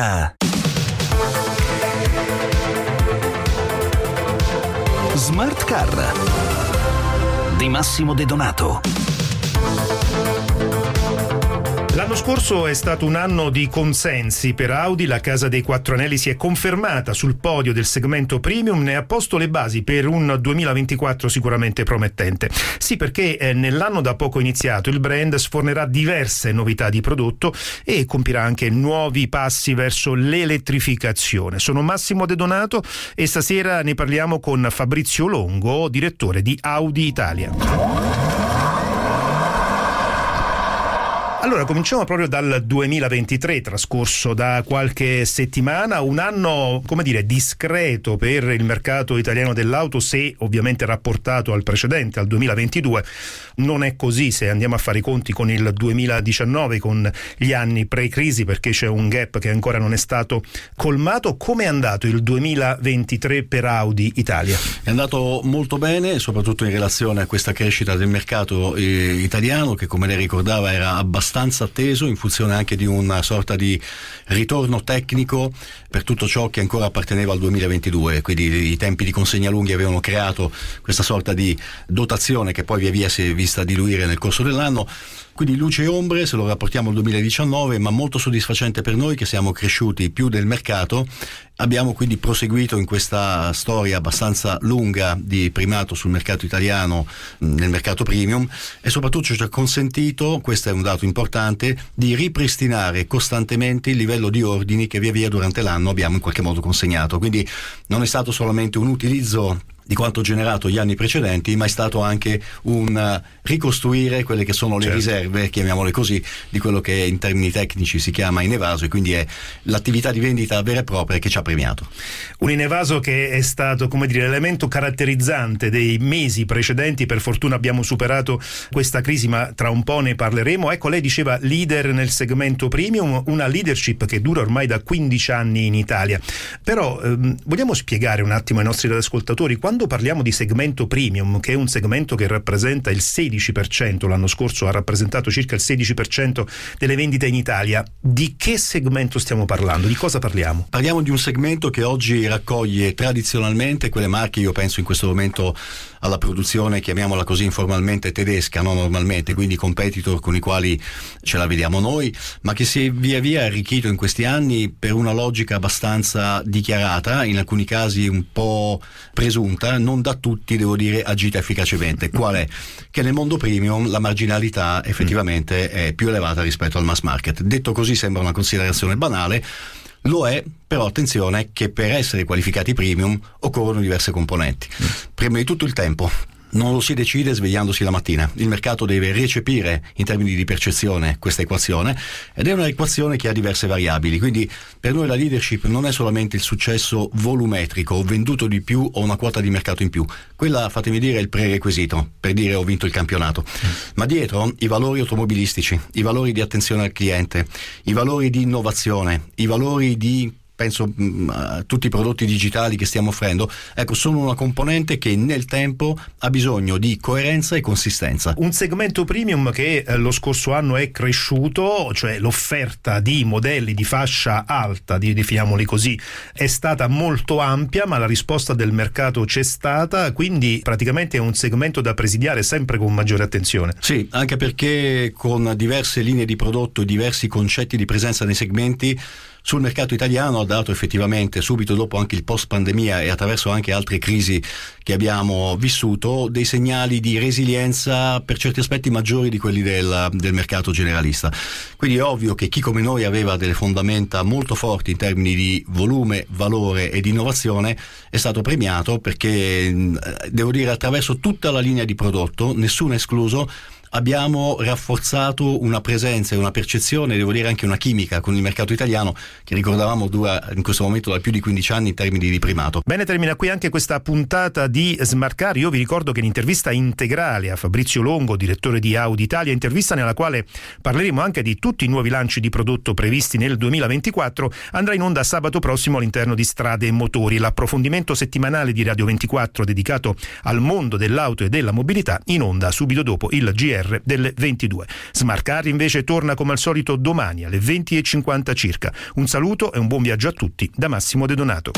Ah. Smart Car di Massimo De Donato. Scorso è stato un anno di consensi per Audi, la casa dei quattro anelli si è confermata sul podio del segmento premium, ne ha posto le basi per un 2024 sicuramente promettente. Sì, perché eh, nell'anno da poco iniziato il brand sfornerà diverse novità di prodotto e compirà anche nuovi passi verso l'elettrificazione. Sono Massimo De Donato e stasera ne parliamo con Fabrizio Longo, direttore di Audi Italia. Allora, cominciamo proprio dal 2023, trascorso da qualche settimana, un anno, come dire, discreto per il mercato italiano dell'auto, se ovviamente rapportato al precedente, al 2022. Non è così se andiamo a fare i conti con il 2019, con gli anni pre-crisi, perché c'è un gap che ancora non è stato colmato. Come è andato il 2023 per Audi Italia? È andato molto bene, soprattutto in relazione a questa crescita del mercato eh, italiano, che come lei ricordava era abbastanza abbastanza atteso in funzione anche di una sorta di ritorno tecnico per tutto ciò che ancora apparteneva al 2022, quindi i tempi di consegna lunghi avevano creato questa sorta di dotazione che poi via via si è vista diluire nel corso dell'anno. Quindi luce e ombre se lo rapportiamo al 2019, ma molto soddisfacente per noi che siamo cresciuti più del mercato. Abbiamo quindi proseguito in questa storia abbastanza lunga di primato sul mercato italiano, nel mercato premium e soprattutto ci ha consentito, questo è un dato importante, di ripristinare costantemente il livello di ordini che via via durante l'anno abbiamo in qualche modo consegnato. Quindi non è stato solamente un utilizzo di quanto generato gli anni precedenti, ma è stato anche un eh, ricostruire quelle che sono le certo. riserve, chiamiamole così, di quello che in termini tecnici si chiama inevaso e quindi è l'attività di vendita vera e propria che ci ha premiato. Un inevaso che è stato, come dire, l'elemento caratterizzante dei mesi precedenti, per fortuna abbiamo superato questa crisi, ma tra un po' ne parleremo. Ecco, lei diceva leader nel segmento premium, una leadership che dura ormai da 15 anni in Italia. Però ehm, vogliamo spiegare un attimo ai nostri ascoltatori quando quando parliamo di segmento premium, che è un segmento che rappresenta il 16%, l'anno scorso ha rappresentato circa il 16% delle vendite in Italia, di che segmento stiamo parlando? Di cosa parliamo? Parliamo di un segmento che oggi raccoglie tradizionalmente quelle marche, io penso in questo momento alla produzione, chiamiamola così informalmente, tedesca, non normalmente, quindi competitor con i quali ce la vediamo noi, ma che si è via via arricchito in questi anni per una logica abbastanza dichiarata, in alcuni casi un po' presunta, non da tutti, devo dire, agita efficacemente. Qual è? Che nel mondo premium la marginalità effettivamente è più elevata rispetto al mass market. Detto così sembra una considerazione banale, lo è, però attenzione che per essere qualificati premium occorrono diverse componenti. Mm. Prima di tutto il tempo, non lo si decide svegliandosi la mattina. Il mercato deve recepire in termini di percezione questa equazione ed è un'equazione che ha diverse variabili. Quindi per noi la leadership non è solamente il successo volumetrico, ho venduto di più o una quota di mercato in più. Quella, fatemi dire, è il prerequisito per dire ho vinto il campionato. Ma dietro i valori automobilistici, i valori di attenzione al cliente, i valori di innovazione, i valori di penso mm, a tutti i prodotti digitali che stiamo offrendo, ecco, sono una componente che nel tempo ha bisogno di coerenza e consistenza. Un segmento premium che eh, lo scorso anno è cresciuto, cioè l'offerta di modelli di fascia alta, definiamoli così, è stata molto ampia, ma la risposta del mercato c'è stata, quindi praticamente è un segmento da presidiare sempre con maggiore attenzione. Sì, anche perché con diverse linee di prodotto e diversi concetti di presenza nei segmenti sul mercato italiano ha dato effettivamente subito dopo anche il post pandemia e attraverso anche altre crisi che abbiamo vissuto dei segnali di resilienza per certi aspetti maggiori di quelli del, del mercato generalista. Quindi è ovvio che chi come noi aveva delle fondamenta molto forti in termini di volume, valore ed innovazione è stato premiato perché devo dire attraverso tutta la linea di prodotto, nessuno escluso, abbiamo rafforzato una presenza e una percezione, devo dire anche una chimica con il mercato italiano che ricordavamo dura in questo momento da più di 15 anni in termini di primato. Bene, termina qui anche questa puntata di Smart Car. Io vi ricordo che l'intervista integrale a Fabrizio Longo, direttore di Audi Italia, intervista nella quale parleremo anche di tutti i nuovi lanci di prodotto previsti nel 2024, andrà in onda sabato prossimo all'interno di Strade e Motori. L'approfondimento settimanale di Radio 24 dedicato al mondo dell'auto e della mobilità in onda subito dopo il GR delle 22. Smart Car invece torna come al solito domani alle 20.50 circa. Un saluto e un buon viaggio a tutti da Massimo De Donato.